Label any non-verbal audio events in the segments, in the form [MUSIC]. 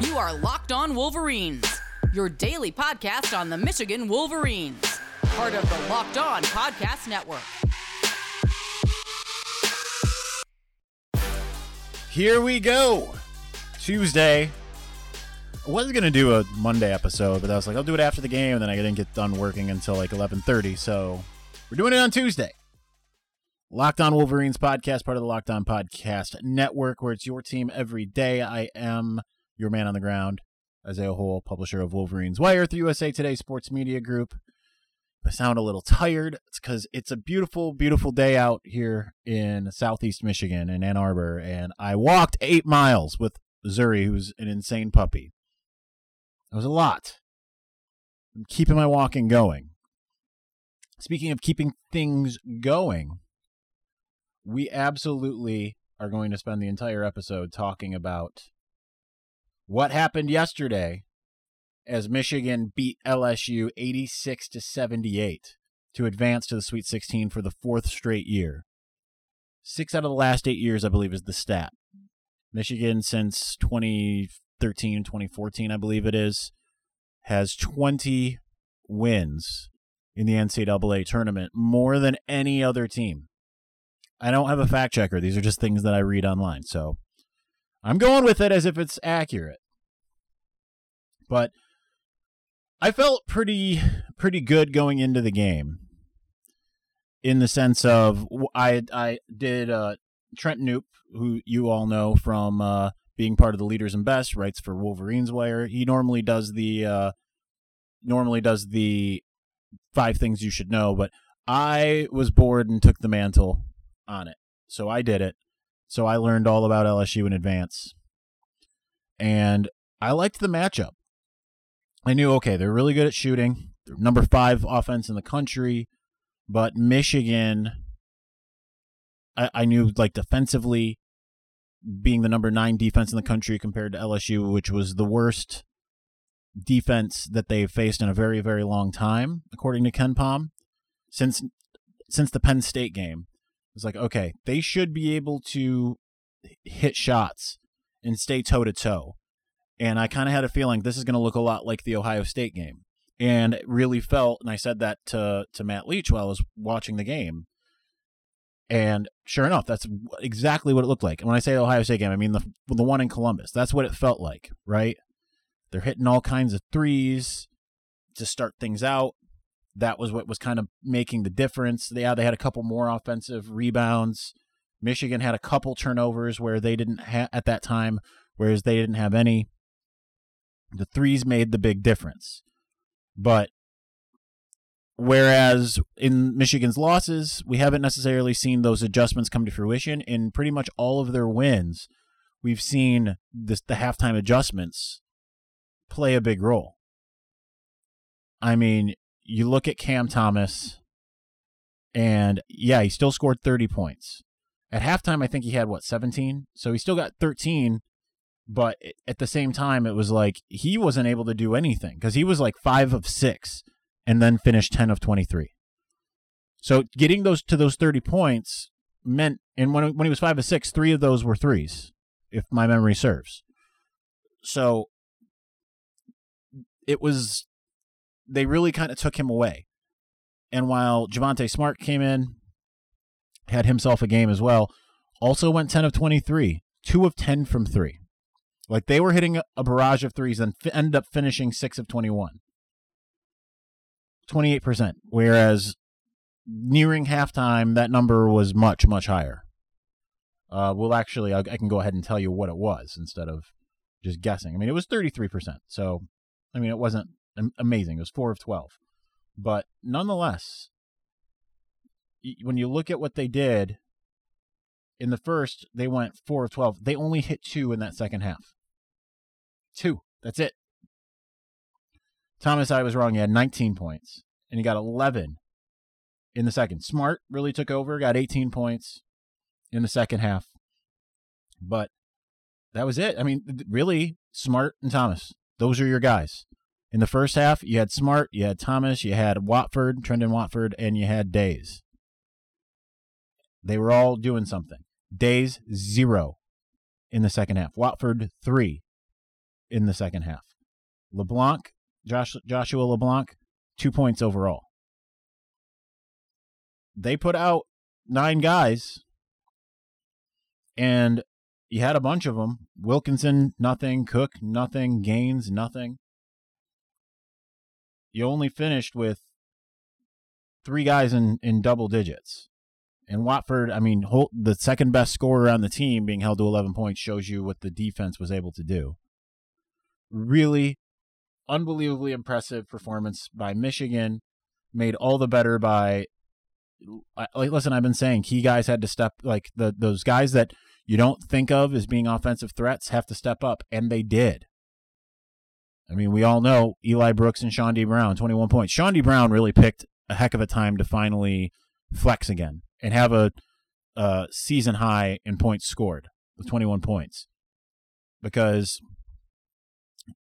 You are Locked On Wolverines, your daily podcast on the Michigan Wolverines, part of the Locked On Podcast Network. Here we go. Tuesday. I wasn't gonna do a Monday episode, but I was like, I'll do it after the game, and then I didn't get done working until like eleven thirty. So we're doing it on Tuesday. Locked On Wolverines podcast, part of the Locked On Podcast Network, where it's your team every day. I am your man on the ground, Isaiah Hole, publisher of Wolverines Wire, the USA Today Sports Media Group. I sound a little tired. It's because it's a beautiful, beautiful day out here in southeast Michigan in Ann Arbor, and I walked eight miles with Zuri, who's an insane puppy. That was a lot. I'm keeping my walking going. Speaking of keeping things going, we absolutely are going to spend the entire episode talking about what happened yesterday as Michigan beat LSU 86 to 78 to advance to the Sweet 16 for the fourth straight year. Six out of the last eight years, I believe, is the stat. Michigan, since 2013, 2014, I believe it is, has 20 wins in the NCAA tournament, more than any other team. I don't have a fact checker. These are just things that I read online. So I'm going with it as if it's accurate. But I felt pretty pretty good going into the game in the sense of I I did uh, Trent Knoop, who you all know from uh, being part of the Leaders and Best, writes for Wolverines Wire. He normally does the uh, normally does the five things you should know, but I was bored and took the mantle on it, so I did it. So I learned all about LSU in advance, and I liked the matchup. I knew okay, they're really good at shooting. They're number five offense in the country, but Michigan, I, I knew like defensively, being the number nine defense in the country compared to LSU, which was the worst defense that they've faced in a very very long time, according to KenPom, since since the Penn State game. It's like okay, they should be able to hit shots and stay toe to toe and I kind of had a feeling this is going to look a lot like the Ohio State game. And it really felt, and I said that to, to Matt Leach while I was watching the game. And sure enough, that's exactly what it looked like. And when I say Ohio State game, I mean the, the one in Columbus. That's what it felt like, right? They're hitting all kinds of threes to start things out. That was what was kind of making the difference. Yeah, they had a couple more offensive rebounds. Michigan had a couple turnovers where they didn't have at that time, whereas they didn't have any. The threes made the big difference. But whereas in Michigan's losses, we haven't necessarily seen those adjustments come to fruition. In pretty much all of their wins, we've seen this, the halftime adjustments play a big role. I mean, you look at Cam Thomas, and yeah, he still scored 30 points. At halftime, I think he had what, 17? So he still got 13 but at the same time it was like he wasn't able to do anything because he was like five of six and then finished 10 of 23 so getting those to those 30 points meant and when, when he was five of six three of those were threes if my memory serves so it was they really kind of took him away and while Javonte Smart came in had himself a game as well also went 10 of 23 2 of 10 from 3 like they were hitting a barrage of threes and f- end up finishing 6 of 21. 28%. Whereas nearing halftime, that number was much, much higher. Uh, well, actually, I, I can go ahead and tell you what it was instead of just guessing. I mean, it was 33%. So, I mean, it wasn't amazing. It was 4 of 12. But nonetheless, when you look at what they did in the first, they went 4 of 12. They only hit two in that second half. Two. That's it. Thomas, I was wrong. He had 19 points, and he got 11 in the second. Smart really took over, got 18 points in the second half. But that was it. I mean, really, Smart and Thomas, those are your guys. In the first half, you had Smart, you had Thomas, you had Watford, Trendon Watford, and you had Days. They were all doing something. Days, zero in the second half. Watford, three in the second half. LeBlanc, Josh, Joshua LeBlanc, two points overall. They put out nine guys, and you had a bunch of them. Wilkinson, nothing. Cook, nothing. Gaines, nothing. You only finished with three guys in, in double digits. And Watford, I mean, the second best scorer on the team being held to 11 points shows you what the defense was able to do. Really unbelievably impressive performance by Michigan, made all the better by like listen, I've been saying key guys had to step like the those guys that you don't think of as being offensive threats have to step up, and they did. I mean, we all know Eli Brooks and Chaundee Brown, 21 points. Chaundee Brown really picked a heck of a time to finally flex again and have a, a season high in points scored with 21 points because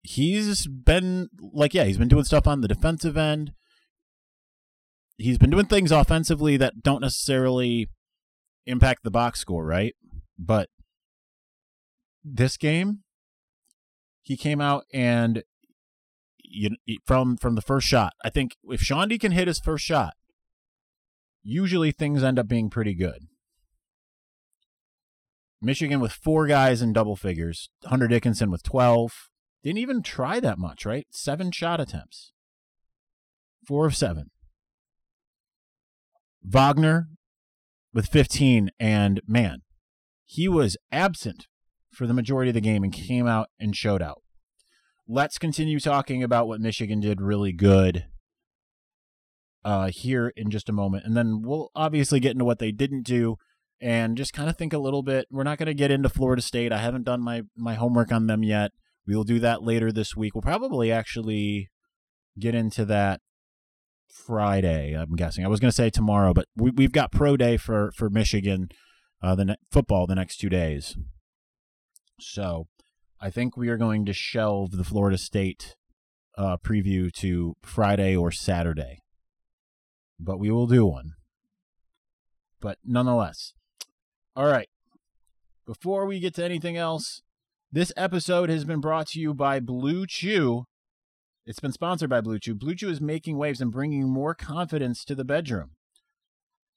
he's been like yeah he's been doing stuff on the defensive end he's been doing things offensively that don't necessarily impact the box score right but this game he came out and you from from the first shot. I think if Chaundee can hit his first shot, usually things end up being pretty good. Michigan with four guys in double figures. Hunter Dickinson with 12. Didn't even try that much, right? Seven shot attempts. Four of seven. Wagner with 15. And man, he was absent for the majority of the game and came out and showed out let's continue talking about what Michigan did really good uh, here in just a moment. And then we'll obviously get into what they didn't do and just kind of think a little bit. We're not going to get into Florida State. I haven't done my, my homework on them yet. We will do that later this week. We'll probably actually get into that Friday, I'm guessing. I was going to say tomorrow, but we, we've got pro day for, for Michigan, uh, the ne- football the next two days. So I think we are going to shelve the Florida State uh, preview to Friday or Saturday, but we will do one. But nonetheless, all right. Before we get to anything else, this episode has been brought to you by Blue Chew. It's been sponsored by Blue Chew. Blue Chew is making waves and bringing more confidence to the bedroom.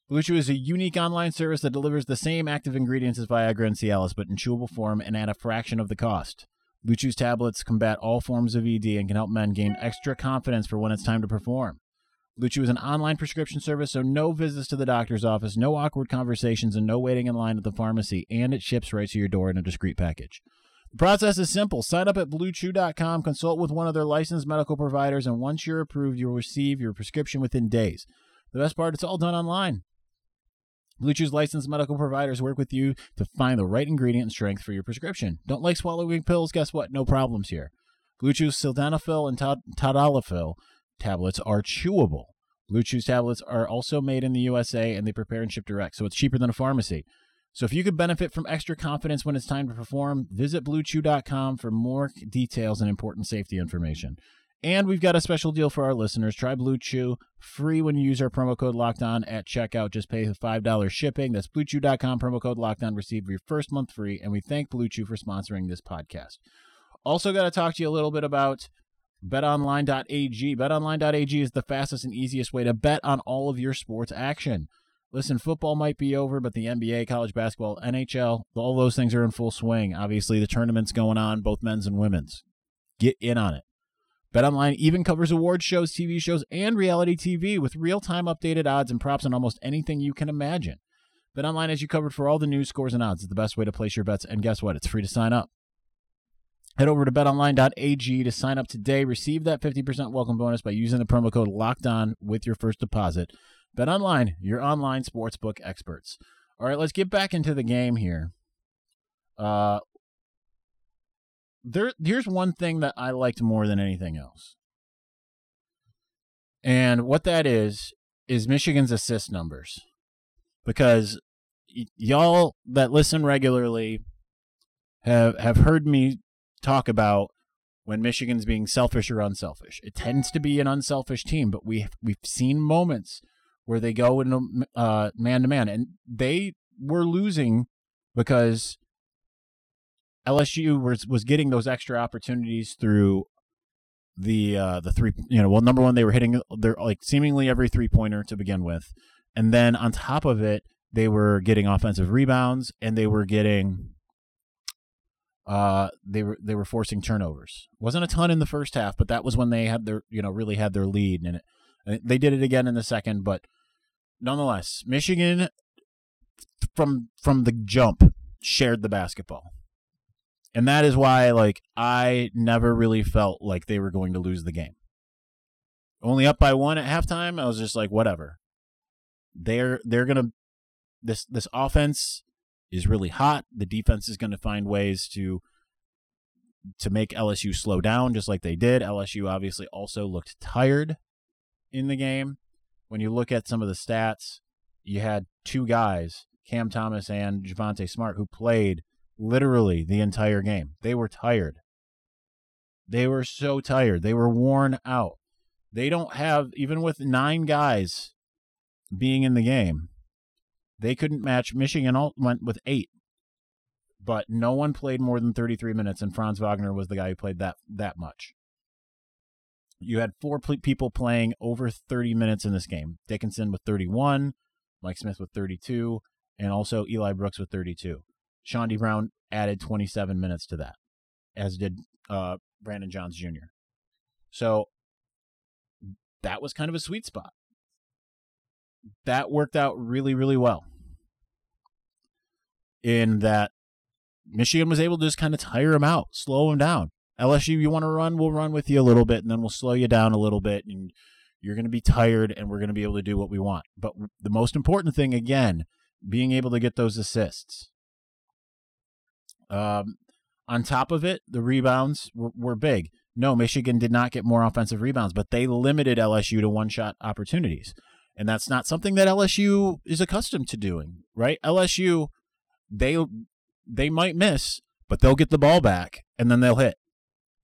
Blue Chew is a unique online service that delivers the same active ingredients as Viagra and Cialis, but in chewable form and at a fraction of the cost. Blue Chew's tablets combat all forms of ED and can help men gain extra confidence for when it's time to perform. Blue Chew is an online prescription service, so no visits to the doctor's office, no awkward conversations, and no waiting in line at the pharmacy, and it ships right to your door in a discreet package. The process is simple. Sign up at bluechew.com, consult with one of their licensed medical providers, and once you're approved, you'll receive your prescription within days. The best part, it's all done online. Blue Chew's licensed medical providers work with you to find the right ingredient and strength for your prescription. Don't like swallowing pills? Guess what? No problems here. Blue Chew's sildenafil and tadalafil tablets are chewable. Blue Chew's tablets are also made in the USA and they prepare and ship direct, so it's cheaper than a pharmacy. So if you could benefit from extra confidence when it's time to perform, visit bluechew.com for more details and important safety information. And we've got a special deal for our listeners. Try Blue Chew free when you use our promo code Locked On at checkout. Just pay the five dollars shipping. That's BlueChew.com promo code Locked On. Receive your first month free. And we thank Blue Chew for sponsoring this podcast. Also, got to talk to you a little bit about BetOnline.ag. BetOnline.ag is the fastest and easiest way to bet on all of your sports action. Listen, football might be over, but the NBA, college basketball, NHL, all those things are in full swing. Obviously, the tournament's going on, both men's and women's. Get in on it. BetOnline even covers award shows, TV shows, and reality TV with real-time updated odds and props on almost anything you can imagine. BetOnline has you covered for all the news, scores, and odds. It's the best way to place your bets, and guess what? It's free to sign up. Head over to betonline.ag to sign up today. Receive that 50% welcome bonus by using the promo code LOCKED ON with your first deposit. BetOnline, your online sportsbook experts. All right, let's get back into the game here. Uh, there here's one thing that I liked more than anything else. And what that is is Michigan's assist numbers. Because y- y'all that listen regularly have have heard me talk about when Michigan's being selfish or unselfish. It tends to be an unselfish team, but we we've seen moments where they go in uh, man to man and they were losing because LSU was was getting those extra opportunities through the uh the three you know well number one they were hitting their like seemingly every three pointer to begin with. And then on top of it they were getting offensive rebounds and they were getting uh they were they were forcing turnovers. Wasn't a ton in the first half but that was when they had their you know really had their lead and it, they did it again in the second but nonetheless michigan from from the jump shared the basketball and that is why, like, I never really felt like they were going to lose the game. Only up by one at halftime, I was just like, whatever. They're they're gonna this this offense is really hot. The defense is gonna find ways to to make LSU slow down, just like they did. LSU obviously also looked tired in the game. When you look at some of the stats, you had two guys, Cam Thomas and Javonte Smart, who played literally the entire game. They were tired. They were so tired. They were worn out. They don't have, even with nine guys being in the game, they couldn't match. Michigan went with eight, but no one played more than 33 minutes, and Franz Wagner was the guy who played that, that much. You had four people playing over 30 minutes in this game Dickinson with 31, Mike Smith with 32, and also Eli Brooks with 32. Chaundee Brown added 27 minutes to that, as did uh, Brandon Johns Jr. So that was kind of a sweet spot. That worked out really, really well. In that Michigan was able to just kind of tire him out, slow him down. LSU, you want to run, we'll run with you a little bit, and then we'll slow you down a little bit, and you're going to be tired, and we're going to be able to do what we want. But the most important thing, again, being able to get those assists. Um, on top of it, the rebounds were, were big. No, Michigan did not get more offensive rebounds, but they limited LSU to one shot opportunities. And that's not something that LSU is accustomed to doing, right? LSU, they they might miss, but they'll get the ball back and then they'll hit.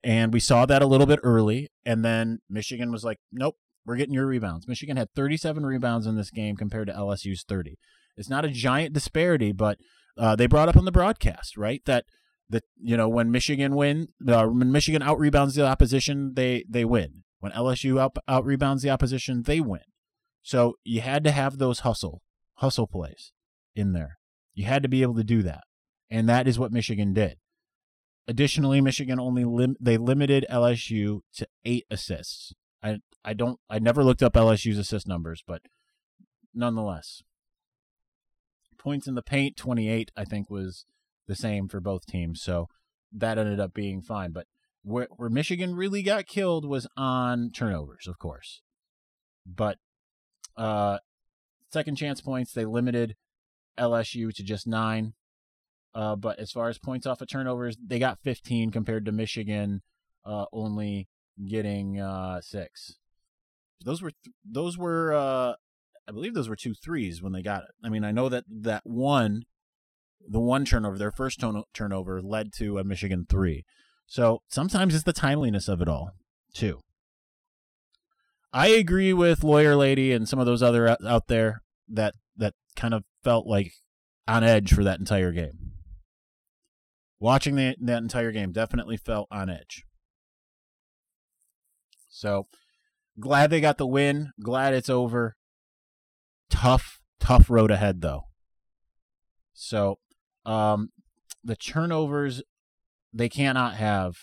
And we saw that a little bit early. And then Michigan was like, nope, we're getting your rebounds. Michigan had 37 rebounds in this game compared to LSU's 30. It's not a giant disparity, but uh, they brought up on the broadcast, right? That that you know when Michigan win, uh, when Michigan out rebounds the opposition, they they win. When LSU out out rebounds the opposition, they win. So you had to have those hustle hustle plays in there. You had to be able to do that, and that is what Michigan did. Additionally, Michigan only lim- they limited LSU to eight assists. I I don't I never looked up LSU's assist numbers, but nonetheless, points in the paint, 28, I think was the same for both teams. So that ended up being fine. But where, where Michigan really got killed was on turnovers, of course. But uh, second chance points, they limited LSU to just nine. Uh, but as far as points off of turnovers, they got 15 compared to Michigan uh, only getting uh, six. Those were th- those were uh, I believe those were two threes when they got it. I mean, I know that that one, the one turnover, their first turnover led to a Michigan three. So sometimes it's the timeliness of it all, too. I agree with Lawyer Lady and some of those other uh, out there that that kind of felt like on edge for that entire game. Watching the, that entire game definitely felt on edge. So glad they got the win. Glad it's over tough, tough road ahead though. So, um, the turnovers they cannot have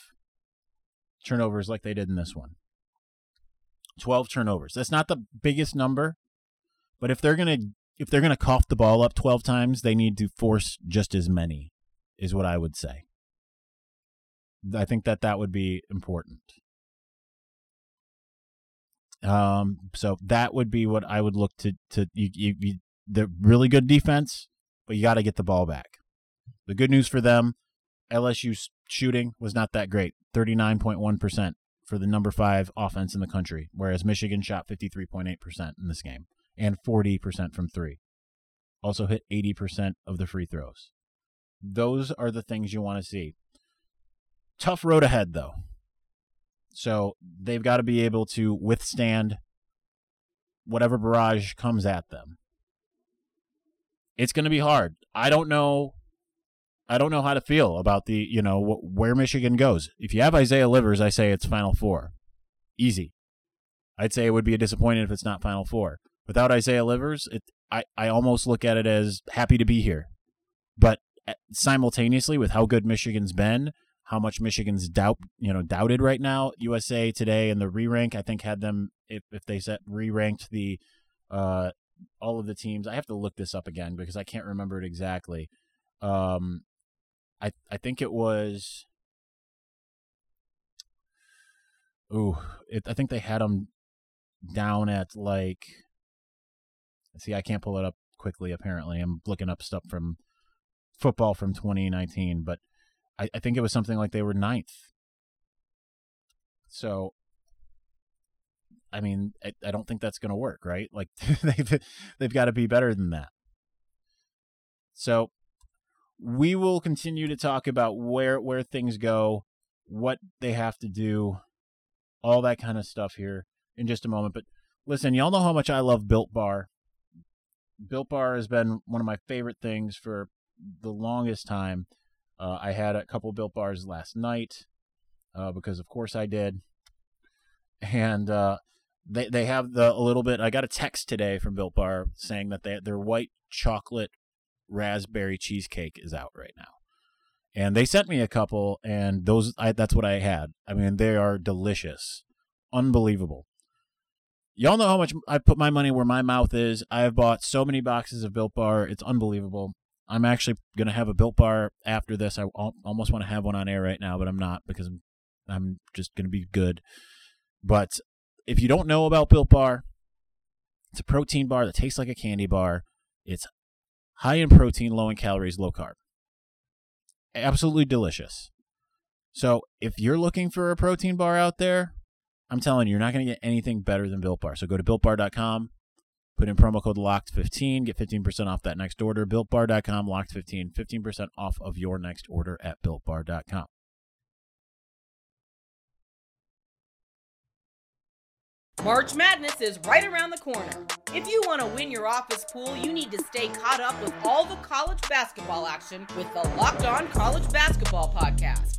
turnovers like they did in this one. 12 turnovers. That's not the biggest number, but if they're going to if they're going to cough the ball up 12 times, they need to force just as many is what I would say. I think that that would be important. Um, so that would be what I would look to to you, you, you the really good defense, but you got to get the ball back. The good news for them, LSU's shooting was not that great, thirty nine point one percent for the number five offense in the country, whereas Michigan shot fifty three point eight percent in this game and forty percent from three. Also hit eighty percent of the free throws. Those are the things you want to see. Tough road ahead, though. So they've got to be able to withstand whatever barrage comes at them. It's going to be hard. I don't know. I don't know how to feel about the you know wh- where Michigan goes. If you have Isaiah Livers, I say it's Final Four, easy. I'd say it would be a disappointment if it's not Final Four. Without Isaiah Livers, it I I almost look at it as happy to be here, but eh, simultaneously with how good Michigan's been, how much Michigan's doubt you know doubted right now. USA Today and the re rank I think had them if if they set re ranked the uh all of the teams. I have to look this up again because I can't remember it exactly. Um, I I think it was. Ooh, it, I think they had them down at like. See, I can't pull it up quickly. Apparently, I'm looking up stuff from football from 2019, but I, I think it was something like they were ninth. So I mean, I, I don't think that's going to work, right? Like [LAUGHS] they've they've got to be better than that. So we will continue to talk about where where things go, what they have to do, all that kind of stuff here in just a moment. But listen, y'all know how much I love Built Bar. Built Bar has been one of my favorite things for the longest time. Uh, I had a couple Built Bars last night uh, because, of course, I did. And uh, they they have the a little bit. I got a text today from Built Bar saying that they their white chocolate raspberry cheesecake is out right now, and they sent me a couple, and those I, that's what I had. I mean, they are delicious, unbelievable. Y'all know how much I put my money where my mouth is. I have bought so many boxes of Built Bar. It's unbelievable. I'm actually going to have a Built Bar after this. I almost want to have one on air right now, but I'm not because I'm, I'm just going to be good. But if you don't know about Built Bar, it's a protein bar that tastes like a candy bar. It's high in protein, low in calories, low carb. Absolutely delicious. So if you're looking for a protein bar out there, I'm telling you, you're not going to get anything better than Built Bar. So go to builtbar.com, put in promo code LOCKED15, get 15% off that next order. BuiltBar.com, LOCKED15, 15% off of your next order at BuiltBar.com. March Madness is right around the corner. If you want to win your office pool, you need to stay caught up with all the college basketball action with the Locked On College Basketball Podcast.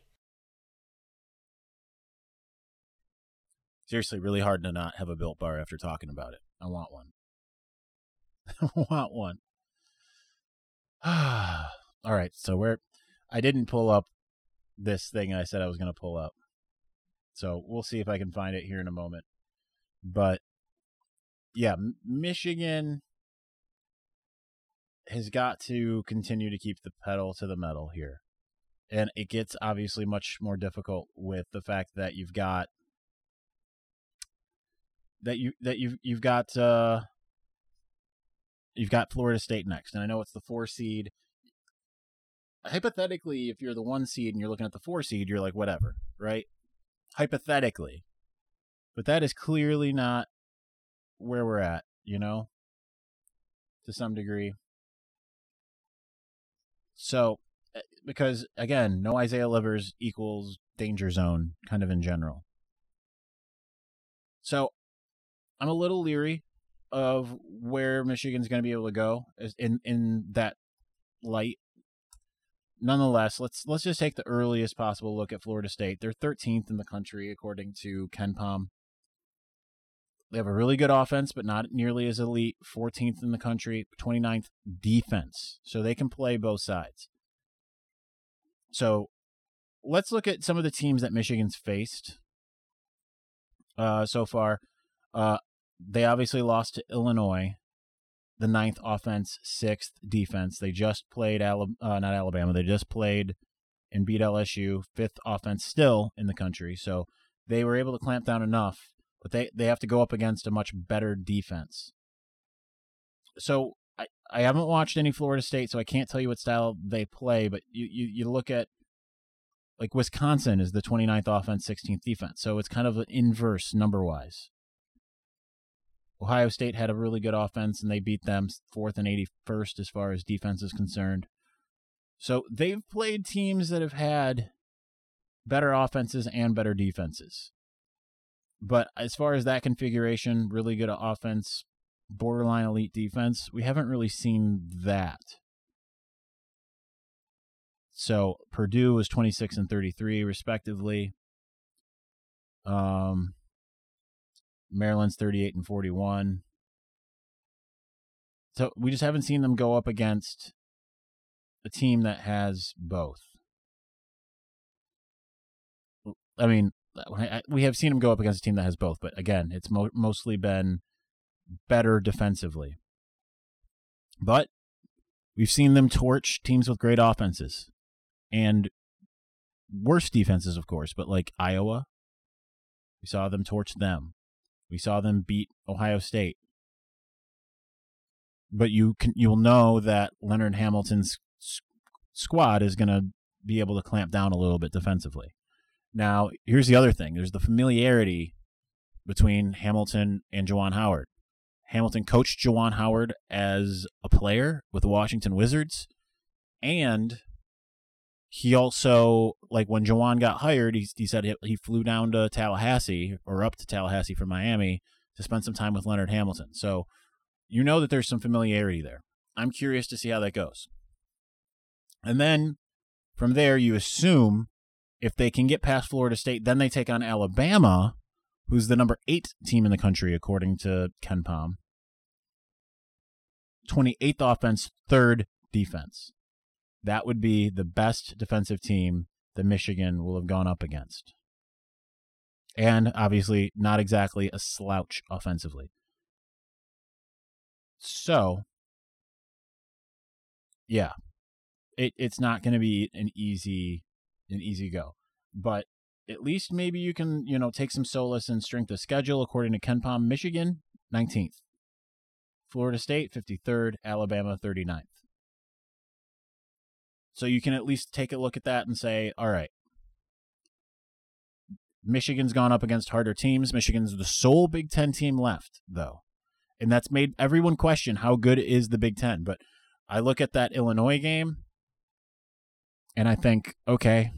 Seriously, really hard to not have a built bar after talking about it. I want one. [LAUGHS] I want one. [SIGHS] All right, so we're I didn't pull up this thing I said I was going to pull up. So we'll see if I can find it here in a moment. But yeah, Michigan has got to continue to keep the pedal to the metal here. And it gets obviously much more difficult with the fact that you've got that you that you've you've got uh you've got Florida State next. And I know it's the 4 seed. Hypothetically, if you're the 1 seed and you're looking at the 4 seed, you're like whatever, right? Hypothetically. But that is clearly not where we're at, you know, to some degree. So, eh, because again, no Isaiah Livers equals danger zone, kind of in general. So, I'm a little leery of where Michigan's going to be able to go in in that light. Nonetheless, let's let's just take the earliest possible look at Florida State. They're 13th in the country according to KenPom. They have a really good offense, but not nearly as elite. 14th in the country, 29th defense. So they can play both sides. So let's look at some of the teams that Michigan's faced uh, so far. Uh, they obviously lost to Illinois, the ninth offense, sixth defense. They just played Alabama, uh, not Alabama. They just played and beat LSU, fifth offense still in the country. So they were able to clamp down enough but they, they have to go up against a much better defense. So I, I haven't watched any Florida State, so I can't tell you what style they play, but you, you, you look at like Wisconsin is the 29th offense, 16th defense. So it's kind of an inverse number wise. Ohio State had a really good offense and they beat them fourth and 81st as far as defense is concerned. So they've played teams that have had better offenses and better defenses. But as far as that configuration, really good offense, borderline elite defense, we haven't really seen that. So Purdue was 26 and 33 respectively. Um Maryland's 38 and 41. So we just haven't seen them go up against a team that has both. I mean, we have seen them go up against a team that has both, but again, it's mo- mostly been better defensively. But we've seen them torch teams with great offenses and worse defenses, of course, but like Iowa, we saw them torch them. We saw them beat Ohio State. But you can you'll know that Leonard Hamilton's squad is going to be able to clamp down a little bit defensively. Now, here's the other thing. There's the familiarity between Hamilton and Juwan Howard. Hamilton coached Juwan Howard as a player with the Washington Wizards, and he also like when Juwan got hired, he, he said he, flew down to Tallahassee or up to Tallahassee from Miami to spend some time with Leonard Hamilton. So you know that there's some familiarity there. I'm curious to see how that goes. And then from there, you assume if they can get past Florida State, then they take on Alabama, who's the number eight team in the country, according to KenPom. 28th offense, third defense. That would be the best defensive team that Michigan will have gone up against. And obviously, not exactly a slouch offensively. So, yeah, it, it's not going to be an easy an easy go. But at least maybe you can, you know, take some solace in strength of schedule according to KenPom. Michigan, 19th. Florida State, 53rd. Alabama, 39th. So you can at least take a look at that and say, all right, Michigan's gone up against harder teams. Michigan's the sole Big Ten team left, though. And that's made everyone question how good is the Big Ten. But I look at that Illinois game and I think, okay,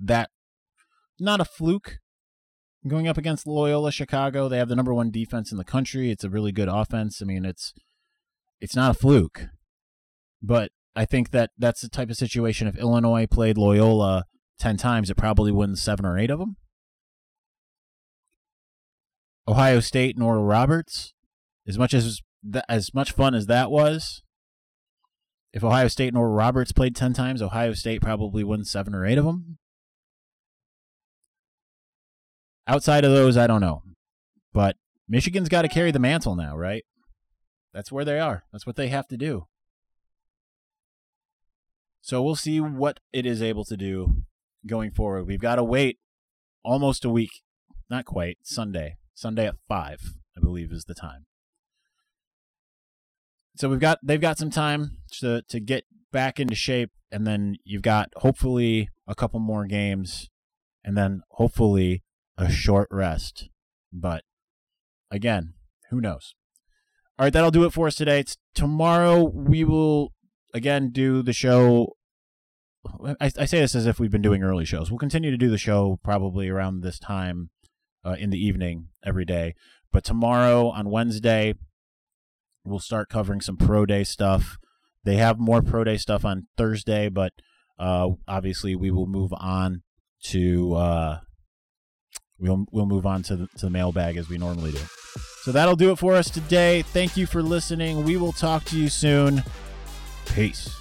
that not a fluke going up against Loyola Chicago. They have the number one defense in the country. It's a really good offense. I mean, it's it's not a fluke, but I think that that's the type of situation. If Illinois played Loyola ten times, it probably wins seven or eight of them. Ohio State and Oral Roberts, as much as as much fun as that was, if Ohio State and Oral Roberts played 10 times, Ohio State probably wins seven or eight of them. Outside of those, I don't know. But Michigan's got to carry the mantle now, right? That's where they are. That's what they have to do. So we'll see what it is able to do going forward. We've got to wait almost a week. Not quite. Sunday. Sunday at 5, I believe, is the time so we've got they've got some time to to get back into shape, and then you've got hopefully a couple more games, and then hopefully a short rest. But again, who knows? All right, that'll do it for us today. It's tomorrow we will again do the show. I, I say this as if we've been doing early shows. We'll continue to do the show probably around this time uh, in the evening every day. But tomorrow on Wednesday, we'll start covering some pro day stuff. They have more pro day stuff on Thursday, but uh, obviously we will move on to uh, we'll we'll move on to the, to the mailbag as we normally do. So that'll do it for us today. Thank you for listening. We will talk to you soon. Peace.